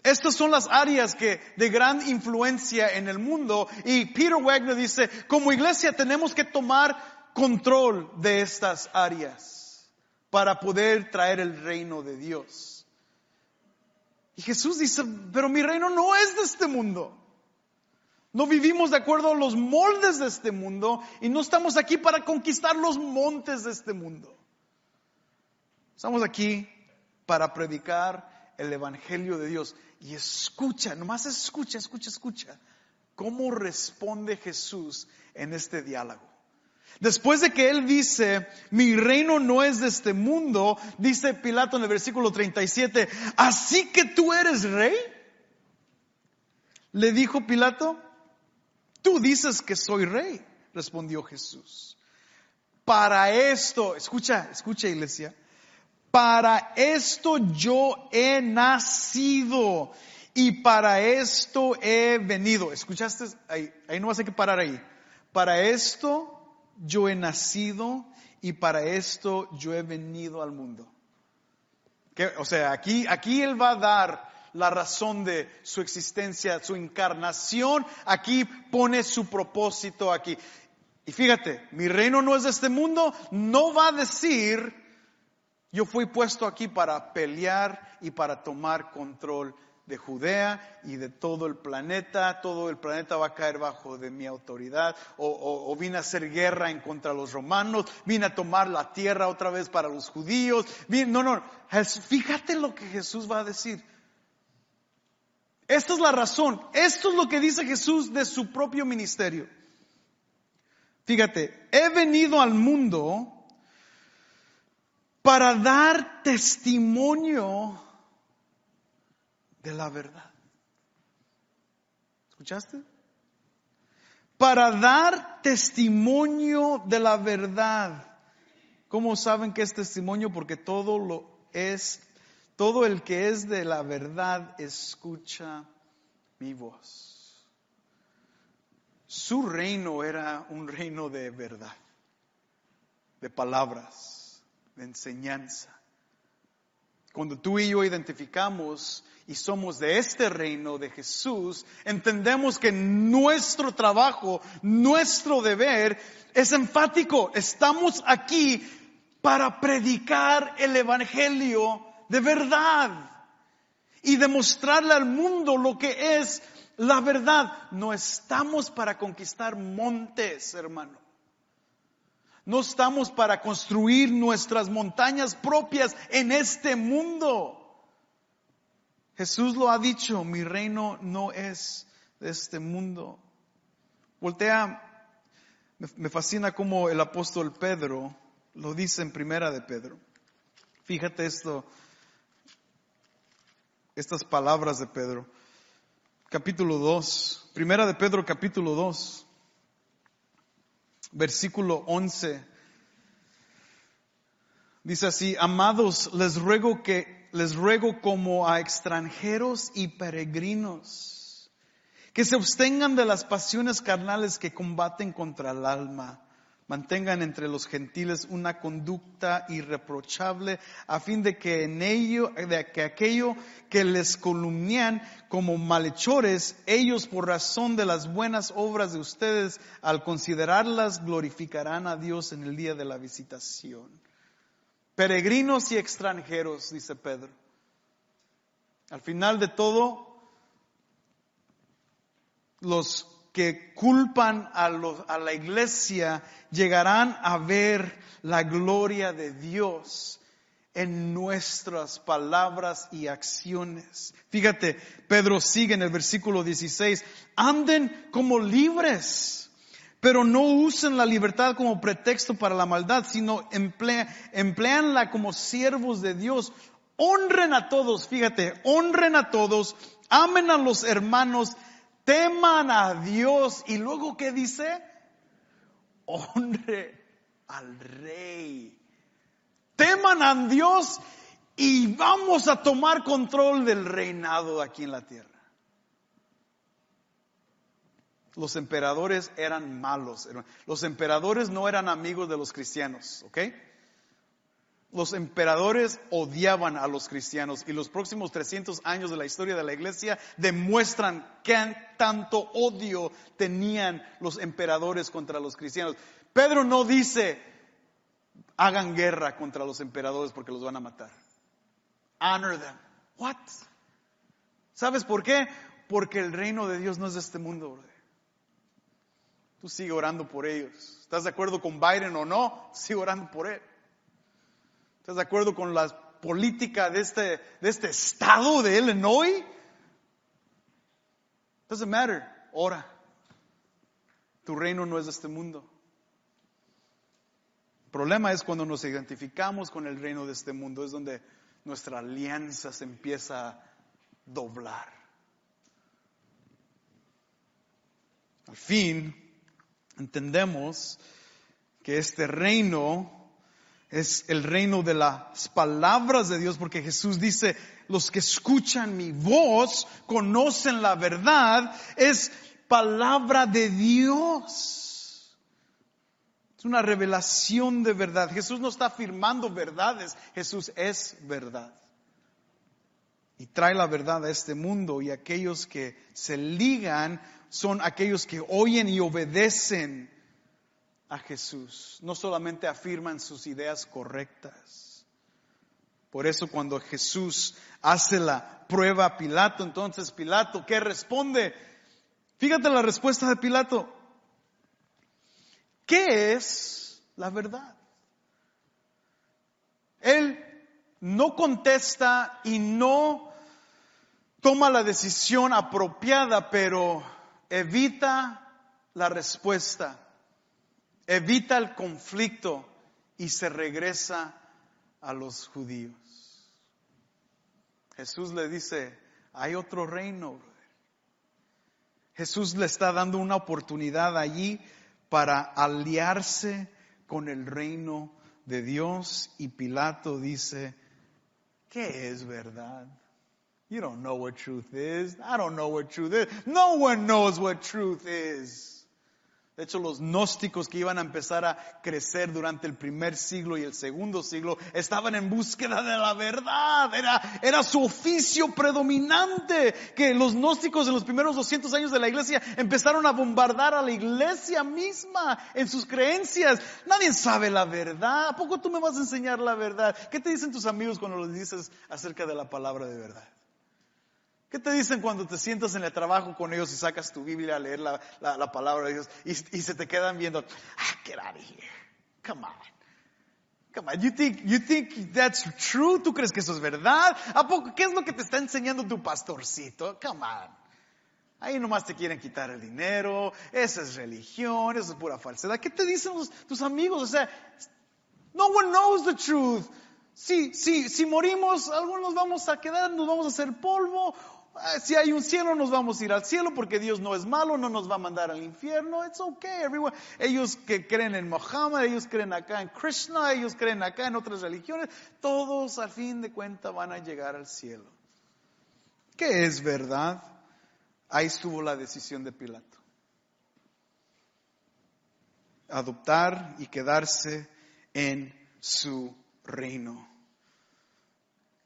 Estas son las áreas que de gran influencia en el mundo y Peter Wagner dice, como iglesia tenemos que tomar control de estas áreas para poder traer el reino de Dios. Y Jesús dice, pero mi reino no es de este mundo. No vivimos de acuerdo a los moldes de este mundo y no estamos aquí para conquistar los montes de este mundo. Estamos aquí para predicar el Evangelio de Dios y escucha, nomás escucha, escucha, escucha cómo responde Jesús en este diálogo. Después de que él dice, mi reino no es de este mundo, dice Pilato en el versículo 37, así que tú eres rey. Le dijo Pilato, tú dices que soy rey, respondió Jesús. Para esto, escucha, escucha iglesia, para esto yo he nacido y para esto he venido. ¿Escuchaste? Ahí, ahí no vas a que parar ahí. Para esto yo he nacido y para esto yo he venido al mundo. O sea, aquí, aquí Él va a dar la razón de su existencia, su encarnación. Aquí pone su propósito aquí. Y fíjate, mi reino no es de este mundo. No va a decir yo fui puesto aquí para pelear y para tomar control de Judea y de todo el planeta. Todo el planeta va a caer bajo de mi autoridad. O, vine a hacer guerra en contra los romanos. Vine a tomar la tierra otra vez para los judíos. no, no. Fíjate lo que Jesús va a decir. Esta es la razón. Esto es lo que dice Jesús de su propio ministerio. Fíjate, he venido al mundo para dar testimonio de la verdad. ¿Escuchaste? Para dar testimonio de la verdad. ¿Cómo saben que es testimonio? Porque todo lo es, todo el que es de la verdad escucha mi voz. Su reino era un reino de verdad, de palabras, de enseñanza. Cuando tú y yo identificamos y somos de este reino de Jesús, entendemos que nuestro trabajo, nuestro deber es enfático. Estamos aquí para predicar el Evangelio de verdad y demostrarle al mundo lo que es la verdad. No estamos para conquistar montes, hermano. No estamos para construir nuestras montañas propias en este mundo. Jesús lo ha dicho, mi reino no es de este mundo. Voltea, me fascina como el apóstol Pedro lo dice en primera de Pedro. Fíjate esto, estas palabras de Pedro. Capítulo 2, primera de Pedro capítulo 2, versículo 11. Dice así, amados, les ruego que, les ruego como a extranjeros y peregrinos, que se abstengan de las pasiones carnales que combaten contra el alma Mantengan entre los gentiles una conducta irreprochable a fin de que en ello, de que aquello que les columnían como malhechores, ellos por razón de las buenas obras de ustedes, al considerarlas, glorificarán a Dios en el día de la visitación. Peregrinos y extranjeros, dice Pedro. Al final de todo, los que culpan a, a la iglesia llegarán a ver la gloria de Dios en nuestras palabras y acciones. Fíjate, Pedro sigue en el versículo 16, anden como libres, pero no usen la libertad como pretexto para la maldad, sino empleanla como siervos de Dios. Honren a todos, fíjate, honren a todos, amen a los hermanos, teman a Dios y luego ¿qué dice? Honre al rey. Teman a Dios y vamos a tomar control del reinado aquí en la tierra. Los emperadores eran malos. Los emperadores no eran amigos de los cristianos, ¿ok? Los emperadores odiaban a los cristianos y los próximos 300 años de la historia de la iglesia demuestran qué tanto odio tenían los emperadores contra los cristianos. Pedro no dice, hagan guerra contra los emperadores porque los van a matar. Honor them. What? ¿Sabes por qué? Porque el reino de Dios no es de este mundo. Tú sigue orando por ellos. ¿Estás de acuerdo con Biden o no? Sigue orando por él. ¿Estás de acuerdo con la política de este, de este estado de Illinois? Doesn't matter. Ora. Tu reino no es de este mundo. El problema es cuando nos identificamos con el reino de este mundo, es donde nuestra alianza se empieza a doblar. Al fin, entendemos que este reino es el reino de las palabras de Dios, porque Jesús dice, los que escuchan mi voz conocen la verdad, es palabra de Dios. Es una revelación de verdad. Jesús no está afirmando verdades, Jesús es verdad. Y trae la verdad a este mundo y aquellos que se ligan son aquellos que oyen y obedecen a Jesús. No solamente afirman sus ideas correctas. Por eso cuando Jesús hace la prueba a Pilato, entonces Pilato, ¿qué responde? Fíjate la respuesta de Pilato. ¿Qué es la verdad? Él no contesta y no toma la decisión apropiada, pero evita la respuesta evita el conflicto y se regresa a los judíos. Jesús le dice, hay otro reino. Jesús le está dando una oportunidad allí para aliarse con el reino de Dios y Pilato dice, ¿qué es verdad? You don't know what truth is. I don't know what truth is. No one knows what truth is. De hecho, los gnósticos que iban a empezar a crecer durante el primer siglo y el segundo siglo estaban en búsqueda de la verdad. Era, era su oficio predominante que los gnósticos en los primeros 200 años de la iglesia empezaron a bombardar a la iglesia misma en sus creencias. Nadie sabe la verdad. ¿A poco tú me vas a enseñar la verdad? ¿Qué te dicen tus amigos cuando les dices acerca de la palabra de verdad? ¿Qué te dicen cuando te sientas en el trabajo con ellos y sacas tu Biblia a leer la, la, palabra de Dios y, se te quedan viendo? Ah, get out of here. Come on. Come on. You think, you think that's true? ¿Tú crees que eso es verdad? ¿A poco? ¿Qué es lo que te está enseñando tu pastorcito? Come on. Ahí nomás te quieren quitar el dinero, esa es religión, eso es pura falsedad. ¿Qué te dicen tus amigos? O sea, no one knows the truth. Si, si, si morimos, algunos vamos a quedar, nos vamos a hacer polvo, si hay un cielo, nos vamos a ir al cielo porque Dios no es malo, no nos va a mandar al infierno. It's okay, everyone. Ellos que creen en Mohammed, ellos creen acá en Krishna, ellos creen acá en otras religiones, todos al fin de cuentas van a llegar al cielo. ¿Qué es verdad? Ahí estuvo la decisión de Pilato. Adoptar y quedarse en su reino.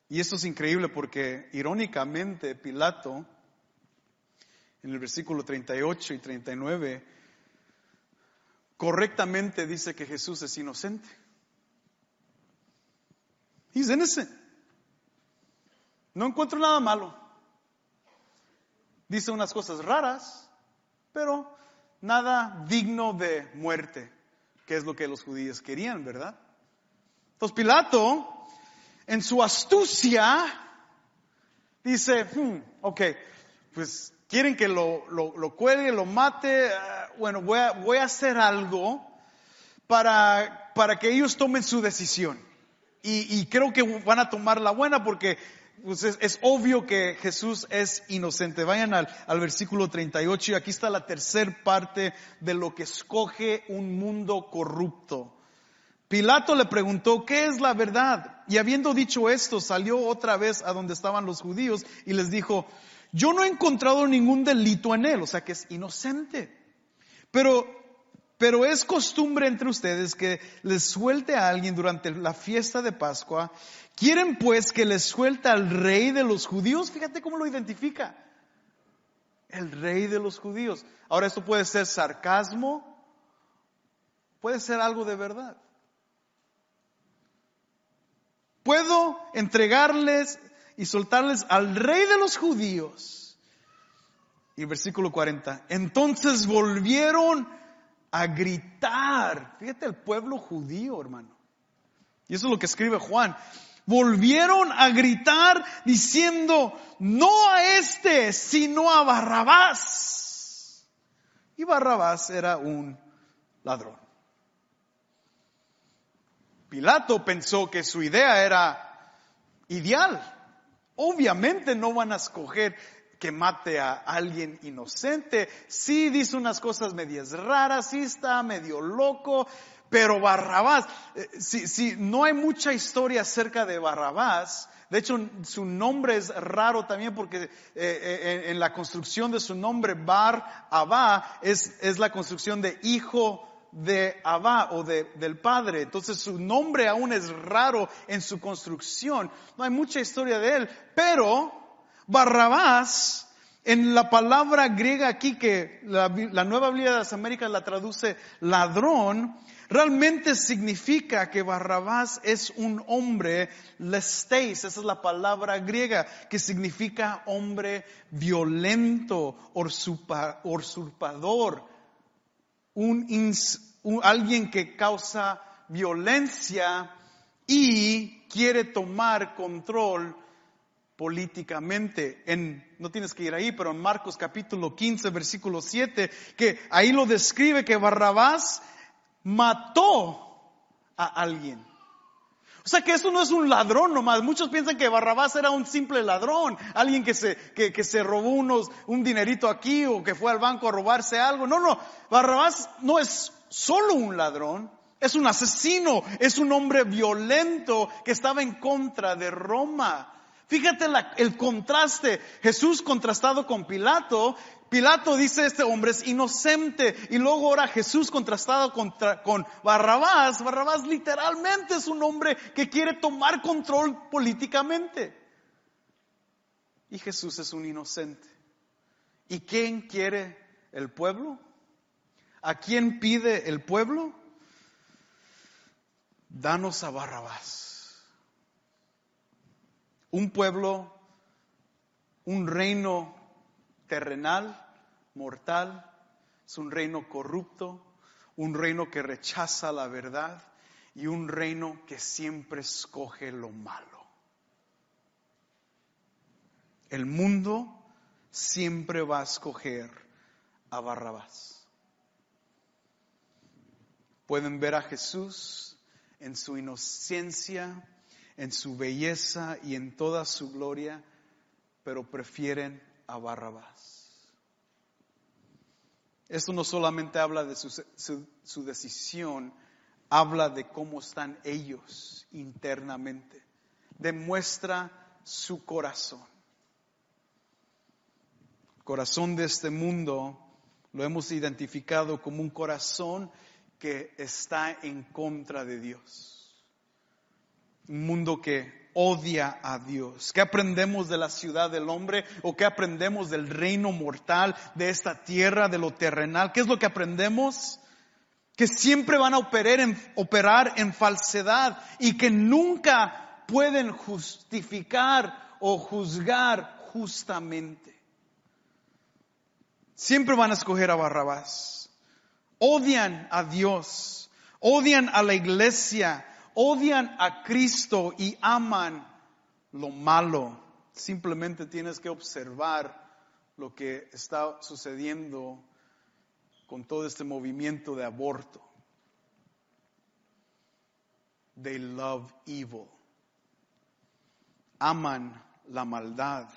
Y esto es increíble porque irónicamente Pilato, en el versículo 38 y 39, correctamente dice que Jesús es inocente. He's innocent. No encuentro nada malo. Dice unas cosas raras, pero nada digno de muerte, que es lo que los judíos querían, ¿verdad? Entonces Pilato en su astucia, dice, hmm, ok, pues quieren que lo, lo, lo cuelgue, lo mate, ah, bueno, voy a, voy a hacer algo para, para que ellos tomen su decisión. Y, y creo que van a tomar la buena porque pues es, es, obvio que Jesús es inocente. Vayan al, al versículo 38 y aquí está la tercer parte de lo que escoge un mundo corrupto. Pilato le preguntó, ¿qué es la verdad? Y habiendo dicho esto, salió otra vez a donde estaban los judíos y les dijo, yo no he encontrado ningún delito en él, o sea que es inocente. Pero, pero es costumbre entre ustedes que les suelte a alguien durante la fiesta de Pascua. ¿Quieren pues que les suelte al rey de los judíos? Fíjate cómo lo identifica. El rey de los judíos. Ahora esto puede ser sarcasmo, puede ser algo de verdad. Puedo entregarles y soltarles al rey de los judíos. Y versículo 40, entonces volvieron a gritar. Fíjate el pueblo judío, hermano. Y eso es lo que escribe Juan. Volvieron a gritar diciendo, no a este, sino a Barrabás. Y Barrabás era un ladrón. Pilato pensó que su idea era ideal. Obviamente no van a escoger que mate a alguien inocente. Sí dice unas cosas medias raras, sí está medio loco, pero Barrabás, eh, si, no hay mucha historia acerca de Barrabás, de hecho su nombre es raro también porque eh, eh, en, la construcción de su nombre Bar Abba es, es la construcción de hijo de Abba o de, del padre. Entonces su nombre aún es raro en su construcción. No hay mucha historia de él. Pero Barrabás, en la palabra griega aquí que la, nueva Biblia de las Américas la traduce ladrón, realmente significa que Barrabás es un hombre lesteis, esa es la palabra griega, que significa hombre violento, usurpador, un, alguien que causa violencia y quiere tomar control políticamente. En, no tienes que ir ahí, pero en Marcos capítulo 15, versículo 7, que ahí lo describe que Barrabás mató a alguien. O sea que eso no es un ladrón nomás. Muchos piensan que Barrabás era un simple ladrón, alguien que se, que, se robó unos, un dinerito aquí o que fue al banco a robarse algo. No, no. Barrabás no es solo un ladrón, es un asesino, es un hombre violento que estaba en contra de Roma. Fíjate el contraste. Jesús contrastado con Pilato. Pilato dice este hombre es inocente y luego ahora Jesús contrastado contra, con Barrabás, Barrabás literalmente es un hombre que quiere tomar control políticamente. Y Jesús es un inocente. ¿Y quién quiere el pueblo? ¿A quién pide el pueblo? Danos a Barrabás. Un pueblo, un reino terrenal, mortal, es un reino corrupto, un reino que rechaza la verdad y un reino que siempre escoge lo malo. El mundo siempre va a escoger a Barrabás. Pueden ver a Jesús en su inocencia, en su belleza y en toda su gloria, pero prefieren a Barrabás. Esto no solamente habla de su, decisión, habla de cómo están ellos internamente. Demuestra su corazón. El corazón de este mundo lo hemos identificado como un corazón que está en contra de Dios. Un mundo que odia a Dios? ¿Qué aprendemos de la ciudad del hombre o qué aprendemos del reino mortal, de esta tierra, de lo terrenal? ¿Qué es lo que aprendemos? Que siempre van a operar en, operar en falsedad y que nunca pueden justificar o juzgar justamente. Siempre van a escoger a Barrabás. Odian a Dios, odian a la iglesia, odian a Cristo y aman lo malo. Simplemente tienes que observar lo que está sucediendo con todo este movimiento de aborto. They love evil. Aman la maldad.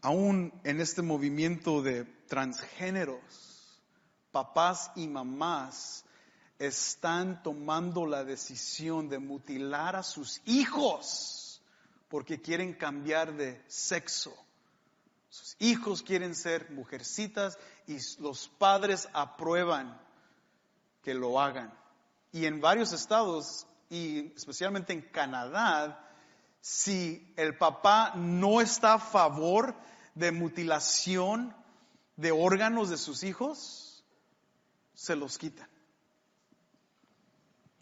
Aún en este movimiento de transgéneros, papás y mamás están tomando la decisión de mutilar a sus hijos porque quieren cambiar de sexo. Sus hijos quieren ser mujercitas y los padres aprueban que lo hagan. Y en varios estados, y especialmente en Canadá, si el papá no está a favor de mutilación de órganos de sus hijos, se los quitan.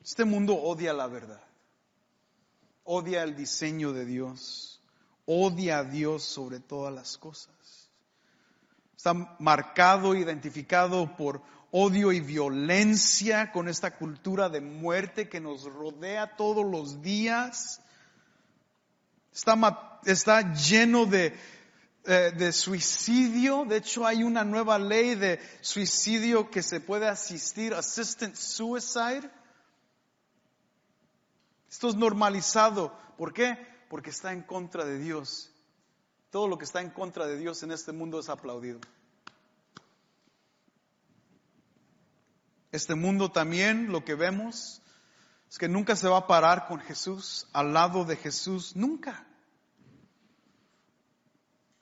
Este mundo odia la verdad, odia el diseño de Dios, odia a Dios sobre todas las cosas. Está marcado, identificado por odio y violencia con esta cultura de muerte que nos rodea todos los días. Está, está lleno de, eh, de suicidio. De hecho, hay una nueva ley de suicidio que se puede asistir, assistant suicide esto es normalizado. ¿Por qué? Porque está en contra de Dios. Todo lo que está en contra de Dios en este mundo es aplaudido. Este mundo también, lo que vemos, es que nunca se va a parar con Jesús, al lado de Jesús, nunca.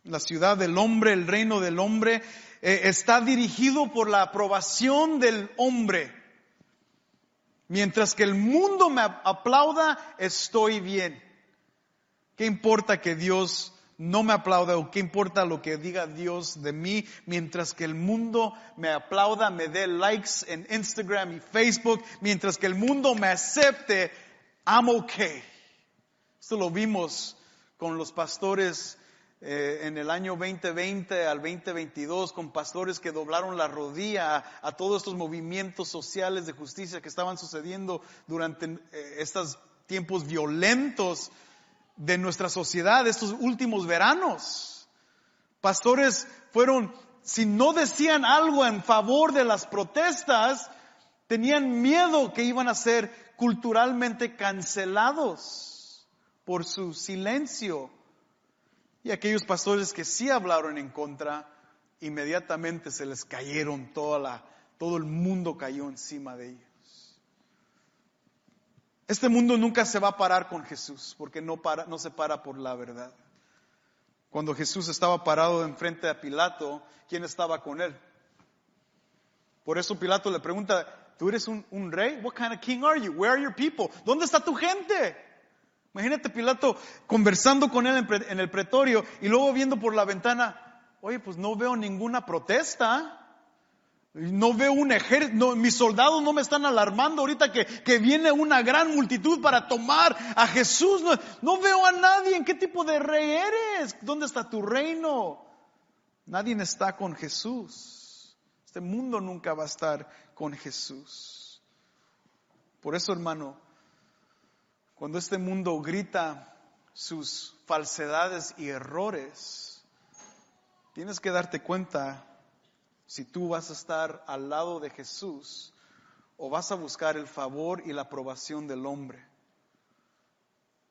La ciudad del hombre, el reino del hombre, eh, está dirigido por la aprobación del hombre. Mientras que el mundo me aplauda, estoy bien. ¿Qué importa que Dios no me aplauda o qué importa lo que diga Dios de mí? Mientras que el mundo me aplauda, me dé likes en Instagram y Facebook, mientras que el mundo me acepte, I'm okay. Esto lo vimos con los pastores eh, en el año 2020 al 2022 con pastores que doblaron la rodilla a, todos estos movimientos sociales de justicia que estaban sucediendo durante eh, estos tiempos violentos de nuestra sociedad, estos últimos veranos. Pastores fueron, si no decían algo en favor de las protestas, tenían miedo que iban a ser culturalmente cancelados por su silencio y aquellos pastores que sí hablaron en contra, inmediatamente se les cayeron toda la, todo el mundo cayó encima de ellos. Este mundo nunca se va a parar con Jesús porque no, para, no se para por la verdad. Cuando Jesús estaba parado enfrente de Pilato, ¿quién estaba con él? Por eso Pilato le pregunta, ¿tú eres un, un, rey? What kind of king are you? Where are your people? ¿Dónde está tu gente? Imagínate Pilato conversando con él en, el pretorio y luego viendo por la ventana, oye, pues no veo ninguna protesta. No veo un ejército, mis soldados no me están alarmando ahorita que, que, viene una gran multitud para tomar a Jesús. No, no, veo a nadie. ¿En qué tipo de rey eres? ¿Dónde está tu reino? Nadie está con Jesús. Este mundo nunca va a estar con Jesús. Por eso, hermano, cuando este mundo grita sus falsedades y errores, tienes que darte cuenta si tú vas a estar al lado de Jesús o vas a buscar el favor y la aprobación del hombre.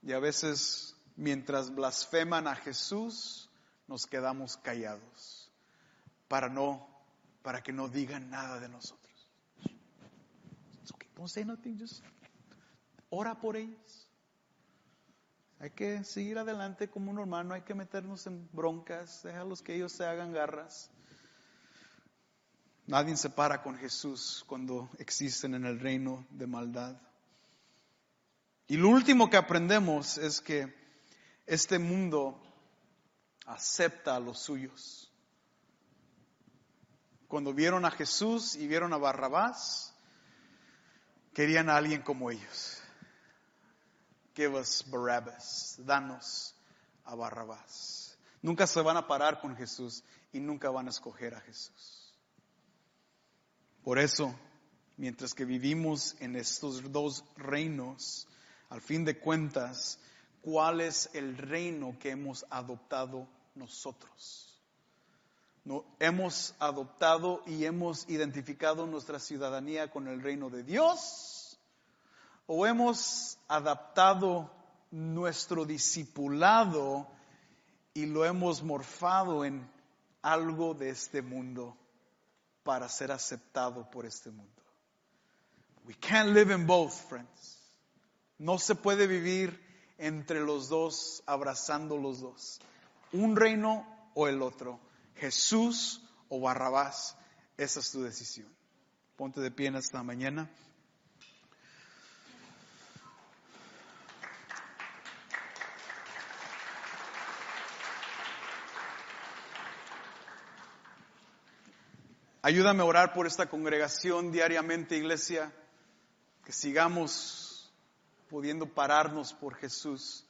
Y a veces, mientras blasfeman a Jesús, nos quedamos callados para no, para que no digan nada de nosotros. Okay, don't say nothing, just ora por ellos. Hay que seguir adelante como un hermano, hay que meternos en broncas, déjalos que ellos se hagan garras. Nadie se para con Jesús cuando existen en el reino de maldad. Y lo último que aprendemos es que este mundo acepta a los suyos. Cuando vieron a Jesús y vieron a Barrabás, querían a alguien como ellos. Give us Barabbas, danos a Barrabás. Nunca se van a parar con Jesús y nunca van a escoger a Jesús. Por eso, mientras que vivimos en estos dos reinos, al fin de cuentas, ¿cuál es el reino que hemos adoptado nosotros? ¿No, hemos adoptado y hemos identificado nuestra ciudadanía con el reino de Dios? ¿O hemos adaptado nuestro discipulado y lo hemos morfado en algo de este mundo? para ser aceptado por este mundo. We can't live in both, friends. No se puede vivir entre los dos, abrazando los dos. Un reino o el otro. Jesús o Barrabás. Esa es tu decisión. Ponte de pie en esta mañana. Ayúdame a orar por esta congregación diariamente, iglesia, que sigamos pudiendo pararnos por Jesús.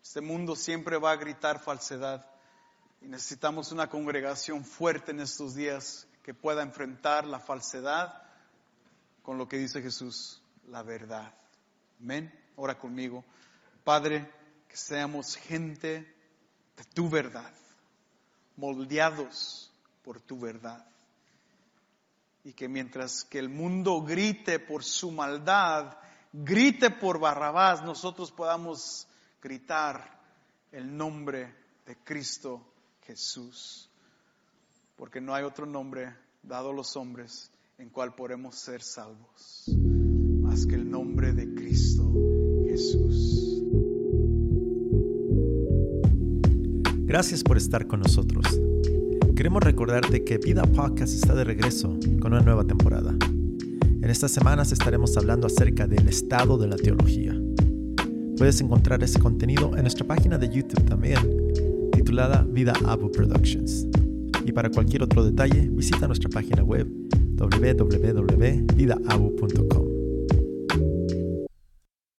Este mundo siempre va a gritar falsedad y necesitamos una congregación fuerte en estos días que pueda enfrentar la falsedad con lo que dice Jesús, la verdad. Amén. Ora conmigo. Padre, que seamos gente de tu verdad, moldeados por tu verdad y que mientras que el mundo grite por su maldad, grite por Barrabás, nosotros podamos gritar el nombre de Cristo Jesús. Porque no hay otro nombre dado a los hombres en cual podemos ser salvos, más que el nombre de Cristo Jesús. Gracias por estar con nosotros. Queremos recordarte que Vida Podcast está de regreso con una nueva temporada. En estas semanas estaremos hablando acerca del estado de la teología. Puedes encontrar ese contenido en nuestra página de YouTube también, titulada Vida Abu Productions. Y para cualquier otro detalle, visita nuestra página web www.vidaabu.com.